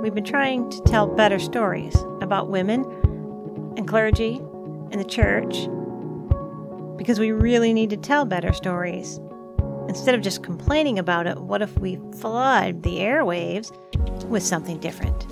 we've been trying to tell better stories about women and clergy and the church because we really need to tell better stories. Instead of just complaining about it, what if we flood the airwaves with something different?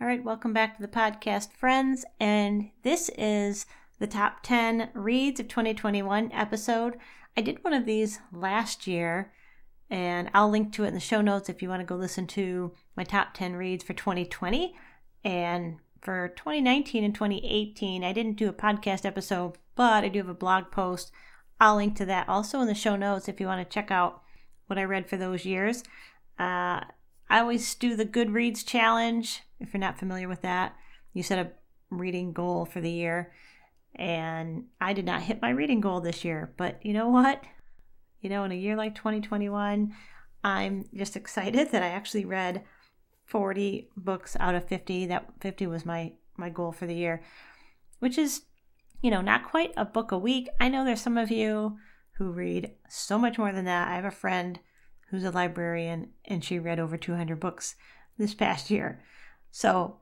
All right, welcome back to the podcast, friends. And this is the top 10 reads of 2021 episode. I did one of these last year, and I'll link to it in the show notes if you want to go listen to my top 10 reads for 2020. And for 2019 and 2018, I didn't do a podcast episode, but I do have a blog post. I'll link to that also in the show notes if you want to check out what I read for those years. Uh, I always do the Goodreads challenge. If you're not familiar with that, you set a reading goal for the year and I did not hit my reading goal this year. But you know what? You know, in a year like 2021, I'm just excited that I actually read 40 books out of 50. That 50 was my my goal for the year, which is, you know, not quite a book a week. I know there's some of you who read so much more than that. I have a friend who's a librarian and she read over 200 books this past year. So,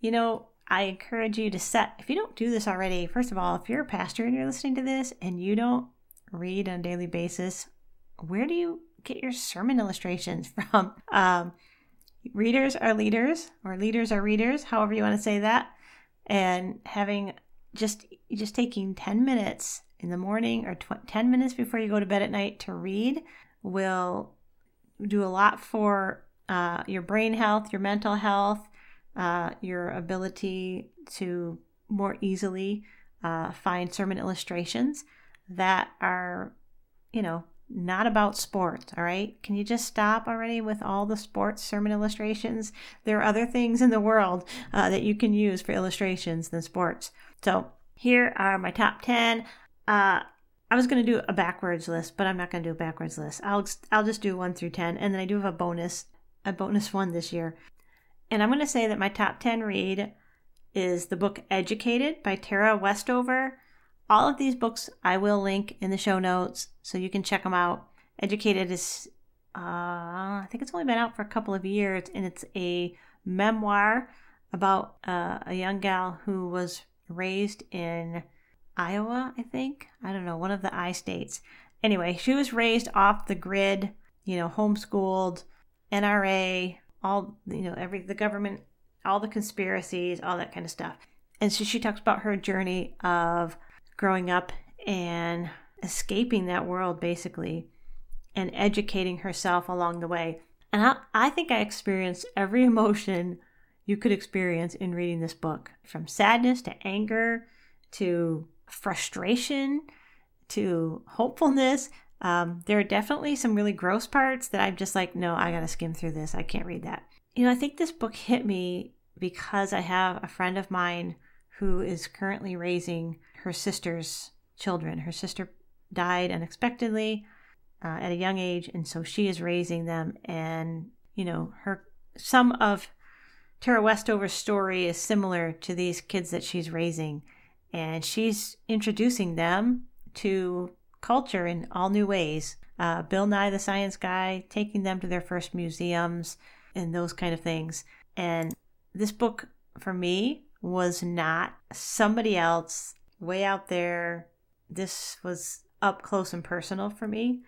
you know, I encourage you to set, if you don't do this already, first of all, if you're a pastor and you're listening to this and you don't read on a daily basis, where do you get your sermon illustrations from? Um, readers are leaders, or leaders are readers, however you want to say that. And having just just taking 10 minutes in the morning or tw- 10 minutes before you go to bed at night to read will do a lot for uh, your brain health, your mental health, uh, your ability to more easily uh, find sermon illustrations that are, you know, not about sports, all right? Can you just stop already with all the sports sermon illustrations? There are other things in the world uh, that you can use for illustrations than sports. So here are my top 10. Uh, I was going to do a backwards list, but I'm not going to do a backwards list. I'll I'll just do 1 through 10 and then I do have a bonus a bonus one this year. And I'm going to say that my top 10 read is the book Educated by Tara Westover. All of these books I will link in the show notes so you can check them out. Educated is, uh, I think it's only been out for a couple of years, and it's a memoir about uh, a young gal who was raised in Iowa, I think. I don't know, one of the I states. Anyway, she was raised off the grid, you know, homeschooled, NRA, all you know every the government all the conspiracies all that kind of stuff. And so she talks about her journey of growing up and escaping that world basically and educating herself along the way. And I, I think i experienced every emotion you could experience in reading this book from sadness to anger to frustration to hopefulness um, there are definitely some really gross parts that I'm just like, no, I gotta skim through this. I can't read that. You know, I think this book hit me because I have a friend of mine who is currently raising her sister's children. Her sister died unexpectedly uh, at a young age, and so she is raising them. And you know, her some of Tara Westover's story is similar to these kids that she's raising, and she's introducing them to culture in all new ways. Uh, Bill Nye the Science Guy, taking them to their first museums and those kind of things. And this book, for me, was not somebody else way out there. This was up close and personal for me.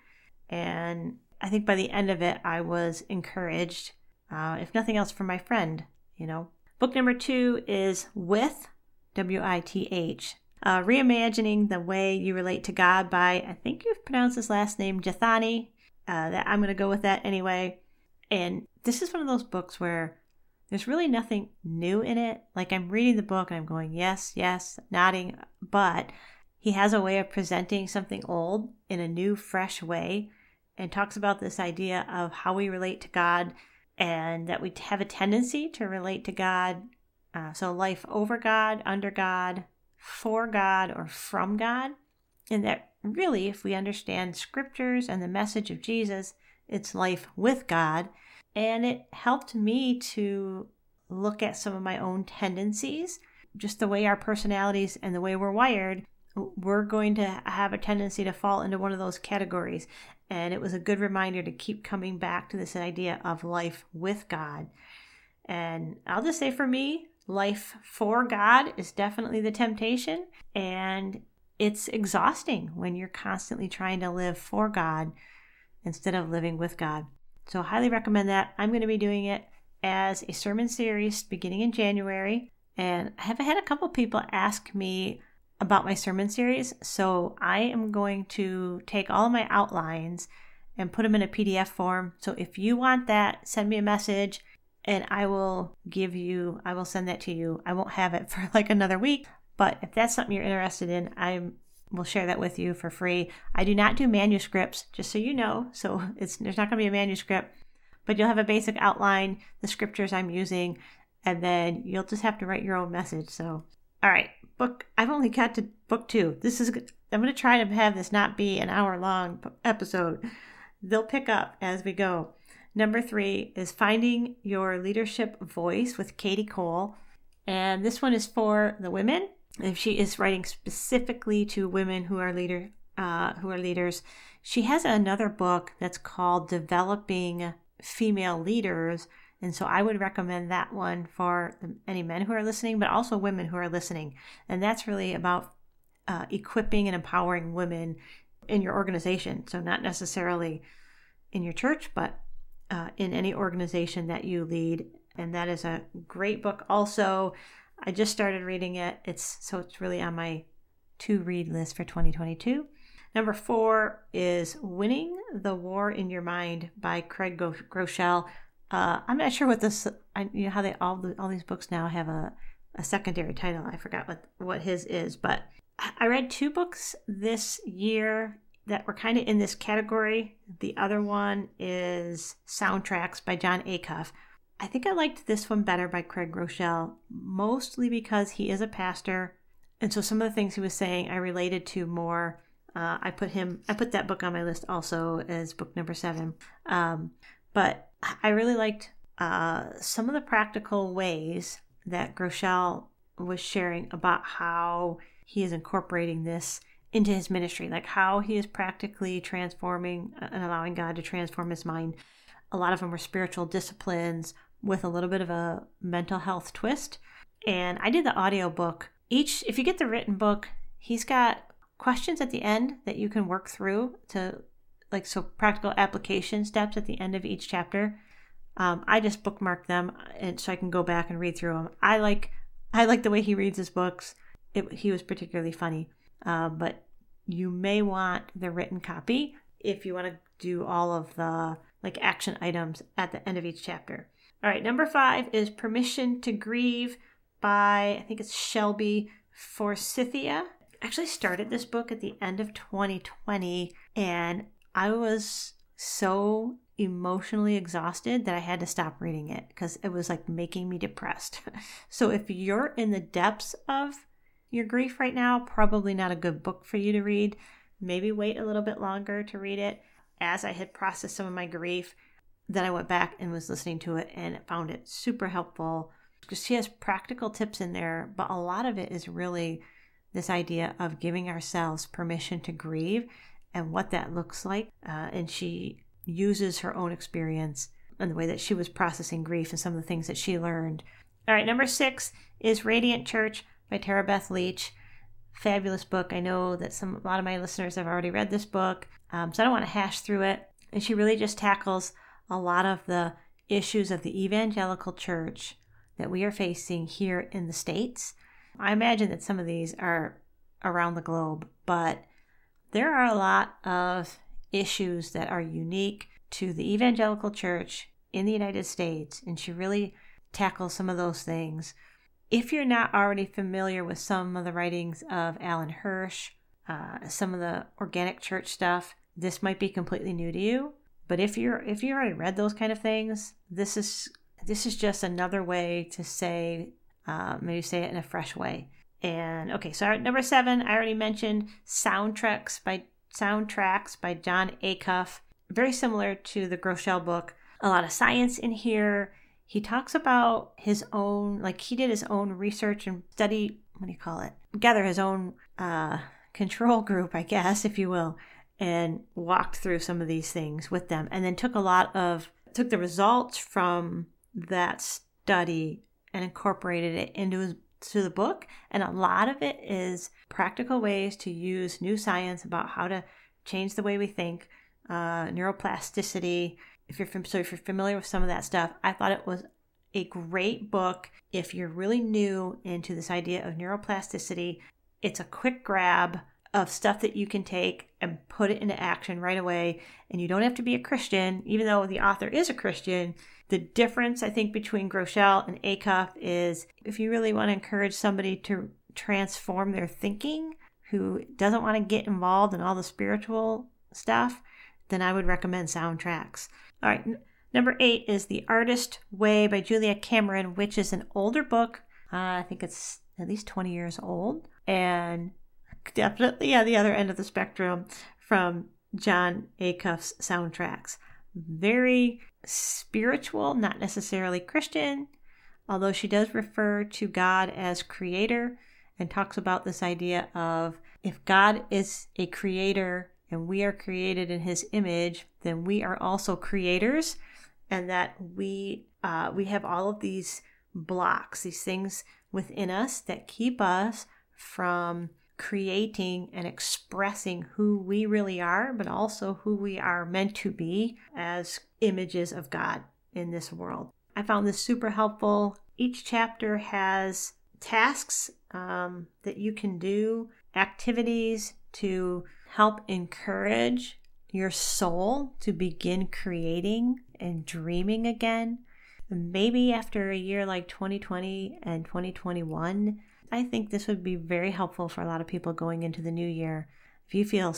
And I think by the end of it, I was encouraged, uh, if nothing else, from my friend, you know. Book number two is With, W I T H uh, reimagining the way you relate to God by, I think you've pronounced his last name, Jethani. Uh, that I'm going to go with that anyway. And this is one of those books where there's really nothing new in it. Like I'm reading the book and I'm going, yes, yes, nodding, but he has a way of presenting something old in a new, fresh way and talks about this idea of how we relate to God and that we have a tendency to relate to God. Uh, so, life over God, under God, for God or from God. And that really, if we understand scriptures and the message of Jesus, it's life with God. And it helped me to look at some of my own tendencies, just the way our personalities and the way we're wired we're going to have a tendency to fall into one of those categories. And it was a good reminder to keep coming back to this idea of life with God. And I'll just say for me, life for God is definitely the temptation. And it's exhausting when you're constantly trying to live for God instead of living with God. So, highly recommend that. I'm going to be doing it as a sermon series beginning in January. And I have had a couple people ask me about my sermon series. So I am going to take all of my outlines and put them in a PDF form. So if you want that, send me a message and I will give you, I will send that to you. I won't have it for like another week, but if that's something you're interested in, I will share that with you for free. I do not do manuscripts, just so you know. So it's there's not going to be a manuscript, but you'll have a basic outline, the scriptures I'm using, and then you'll just have to write your own message. So, all right, book i've only got to book two this is i'm going to try to have this not be an hour long episode they'll pick up as we go number three is finding your leadership voice with kadi cole and this one is for the women if she is writing specifically to women who are leader uh, who are leaders she has another book that's called developing female leaders and so I would recommend that one for any men who are listening, but also women who are listening. And that's really about uh, equipping and empowering women in your organization. So, not necessarily in your church, but uh, in any organization that you lead. And that is a great book. Also, I just started reading it. It's so it's really on my to read list for 2022. Number four is Winning the War in Your Mind by Craig Groeschel. Uh, I'm not sure what this. I, you know how they all all these books now have a, a secondary title. I forgot what what his is, but I read two books this year that were kind of in this category. The other one is Soundtracks by Jon Acuff. I think I liked this one better by Craig Groeschel, mostly because he is a pastor, and so some of the things he was saying I related to more. Uh, I put him, I put that book on my list also as book number seven. Um, but I really liked uh, some of the practical ways that Groeschel was sharing about how he is incorporating this into his ministry, like how he is practically transforming uh, and allowing God to transform his mind. A lot of them were spiritual disciplines with a little bit of a mental health twist. And I did the audio book. Each, if you get the written book, he's got questions at the end that you can work through to like so practical application steps at the end of each chapter. Um, I just bookmark them and so I can go back and read through them. I like I like the way he reads his books. It, he was particularly funny, uh, but you may want the written copy if you want to do all of the like action items at the end of each chapter. All right, number five is Permission to Grieve by I think it's Shelby Forsythia. I actually started this book at the end of 2020 and I was so emotionally exhausted that I had to stop reading it because it was like making me depressed. so if you're in the depths of your grief right now, probably not a good book for you to read. Maybe wait a little bit longer to read it. As I had processed some of my grief, then I went back and was listening to it and found it super helpful because she has practical tips in there, but a lot of it is really this idea of giving ourselves permission to grieve and what that looks like. Uh, and she uses her own experience and the way that she was processing grief and some of the things that she learned. All right, number six is Radiant Church by Tara Beth Leach. Fabulous book. I know that some a lot of my listeners have already read this book, um, so I don't want to hash through it. And she really just tackles a lot of the issues of the evangelical church that we are facing here in the States. I imagine that some of these are around the globe, but there are a lot of issues that are unique to the evangelical church in the United States, and she really tackles some of those things. If you're not already familiar with some of the writings of Alan Hirsch, uh, some of the organic church stuff, this might be completely new to you. But if you're if you already read those kind of things, this is this is just another way to say uh, maybe say it in a fresh way. And okay, so number seven, I already mentioned soundtracks by soundtracks by Jon Acuff. Very similar to the Groeschel book. A lot of science in here. He talks about his own, like he did his own research and study. What do you call it? Gather his own uh, control group, I guess, if you will, and walked through some of these things with them and then took a lot of took the results from that study and incorporated it into his to the book and a lot of it is practical ways to use new science about how to change the way we think uh, neuroplasticity if you're so if you're familiar with some of that stuff i thought it was a great book if you're really new into this idea of neuroplasticity it's a quick grab of stuff that you can take and put it into action right away. And you don't have to be a Christian, even though the author is a Christian. The difference, I think, between Groeschel and Acuff is if you really want to encourage somebody to transform their thinking who doesn't want to get involved in all the spiritual stuff, then I would recommend soundtracks. All right, number eight is The Artist Way by Julia Cameron, which is an older book. Uh, I think it's at least 20 years old. And definitely on the other end of the spectrum from Jon Acuff's soundtracks. Very spiritual, not necessarily Christian, although she does refer to God as creator and talks about this idea of if God is a creator and we are created in his image, then we are also creators and that we uh, we have all of these blocks, these things within us that keep us from creating and expressing who we really are, but also who we are meant to be as images of God in this world. I found this super helpful. Each chapter has tasks um, that you can do, activities to help encourage your soul to begin creating and dreaming again. Maybe after a year like 2020 and 2021, I think this would be very helpful for a lot of people going into the new year. If you feel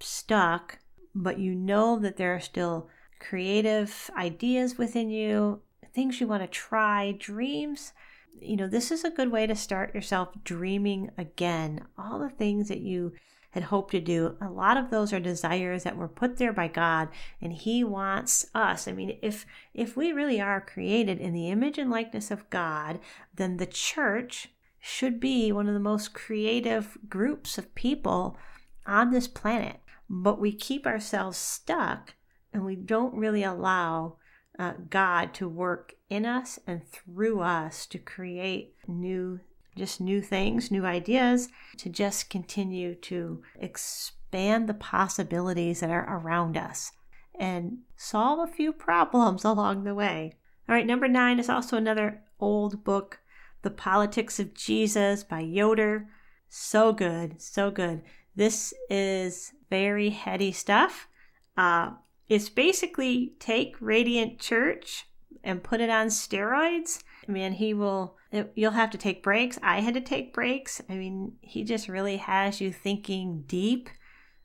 stuck, but you know that there are still creative ideas within you, things you want to try, dreams, you know, this is a good way to start yourself dreaming again. All the things that you had hoped to do, a lot of those are desires that were put there by God and he wants us. I mean, if if we really are created in the image and likeness of God, then the church should be one of the most creative groups of people on this planet. But we keep ourselves stuck and we don't really allow uh, God to work in us and through us to create new, just new things, new ideas, to just continue to expand the possibilities that are around us and solve a few problems along the way. All right, number nine is also another old book the Politics of Jesus by Yoder. So good, so good. This is very heady stuff. Uh, it's basically take Radiant Church and put it on steroids. I mean, he will, you'll have to take breaks. I had to take breaks. I mean, he just really has you thinking deep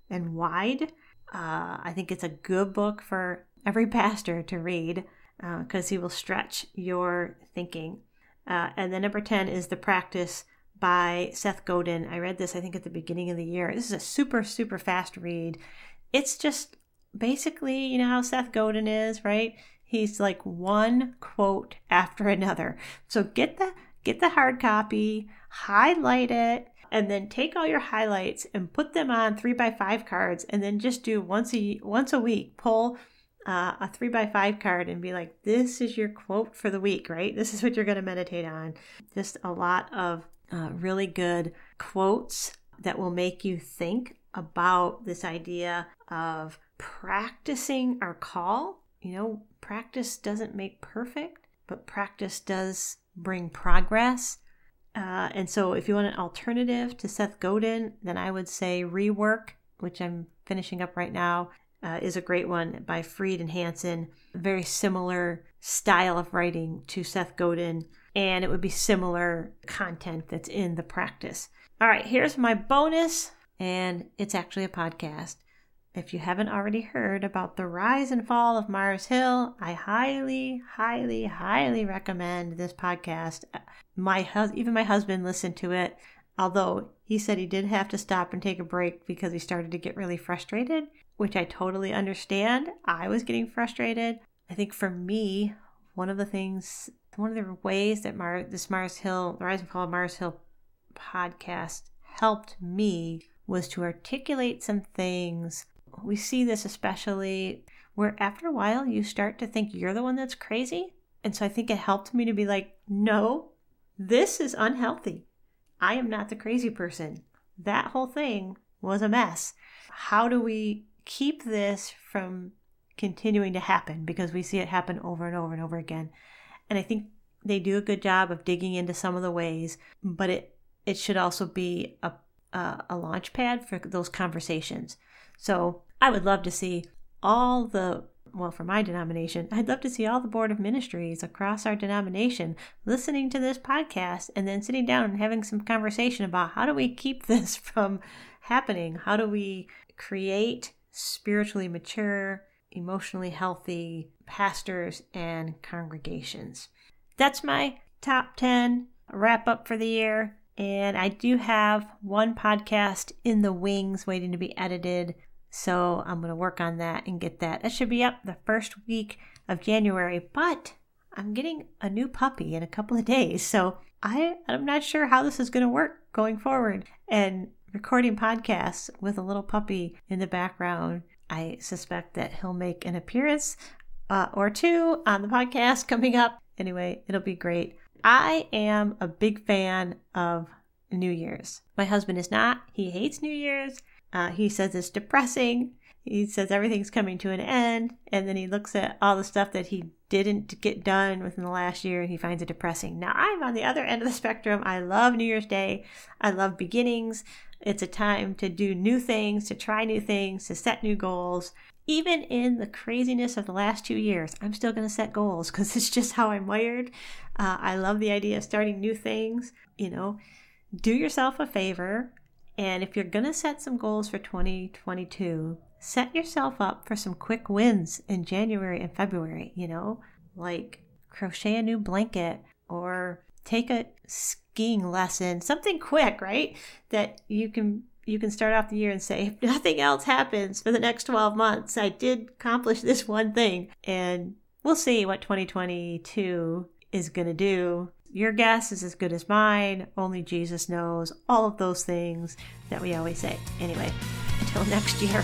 and wide. Uh, I think it's a good book for every pastor to read because uh, he will stretch your thinking. Uh, and then number 10 is The Practice by Seth Godin. I read this, I think, at the beginning of the year. This is a super, super fast read. It's just basically, you know how Seth Godin is, right? He's like one quote after another. So get the get the hard copy, highlight it, and then take all your highlights and put them on three by five cards, and then just do once a once a week. Pull uh, a three by five card and be like, this is your quote for the week, right? This is what you're going to meditate on. Just a lot of uh, really good quotes that will make you think about this idea of practicing our call. You know, practice doesn't make perfect, but practice does bring progress. Uh, and so, if you want an alternative to Seth Godin, then I would say Rework, which I'm finishing up right now, uh, is a great one by Fried and Hansson. Very similar style of writing to Seth Godin, and it would be similar content that's in the practice. All right, here's my bonus, and it's actually a podcast. If you haven't already heard about the rise and fall of Mars Hill, I highly, highly, highly recommend this podcast. My hus- even my husband listened to it, although he said he did have to stop and take a break because he started to get really frustrated which I totally understand. I was getting frustrated. I think for me, one of the things, one of the ways that Mar- this Mars Hill, the Rise and Fall of Mars Hill podcast helped me was to articulate some things. We see this especially where after a while you start to think you're the one that's crazy. And so I think it helped me to be like, no, this is unhealthy. I am not the crazy person. That whole thing was a mess. How do we keep this from continuing to happen? Because we see it happen over and over and over again. And I think they do a good job of digging into some of the ways, but it it should also be a a, a launch pad for those conversations. So I would love to see all the well, for my denomination, I'd love to see all the board of ministries across our denomination listening to this podcast and then sitting down and having some conversation about how do we keep this from happening? How do we create spiritually mature, emotionally healthy pastors and congregations? That's my top 10 wrap up for the year. And I do have one podcast in the wings waiting to be edited. So I'm going to work on that and get that. That should be up the first week of January. But I'm getting a new puppy in a couple of days. So I, I'm not sure how this is going to work going forward. And recording podcasts with a little puppy in the background, I suspect that he'll make an appearance uh, or two on the podcast coming up. Anyway, it'll be great. I am a big fan of New Year's. My husband is not. He hates New Year's. Uh, he says it's depressing. He says everything's coming to an end. And then he looks at all the stuff that he didn't get done within the last year and he finds it depressing. Now, I'm on the other end of the spectrum. I love New Year's Day. I love beginnings. It's a time to do new things, to try new things, to set new goals even in the craziness of the last two years, I'm still going to set goals because it's just how I'm wired. Uh, I love the idea of starting new things. You know, do yourself a favor. And if you're going to set some goals for 2022, set yourself up for some quick wins in January and February, you know, like crochet a new blanket or take a skiing lesson, something quick, right? That you can you can start off the year and say, if nothing else happens for the next 12 months, I did accomplish this one thing. And we'll see what 2022 is going to do. Your guess is as good as mine. Only Jesus knows all of those things that we always say. Anyway, until next year.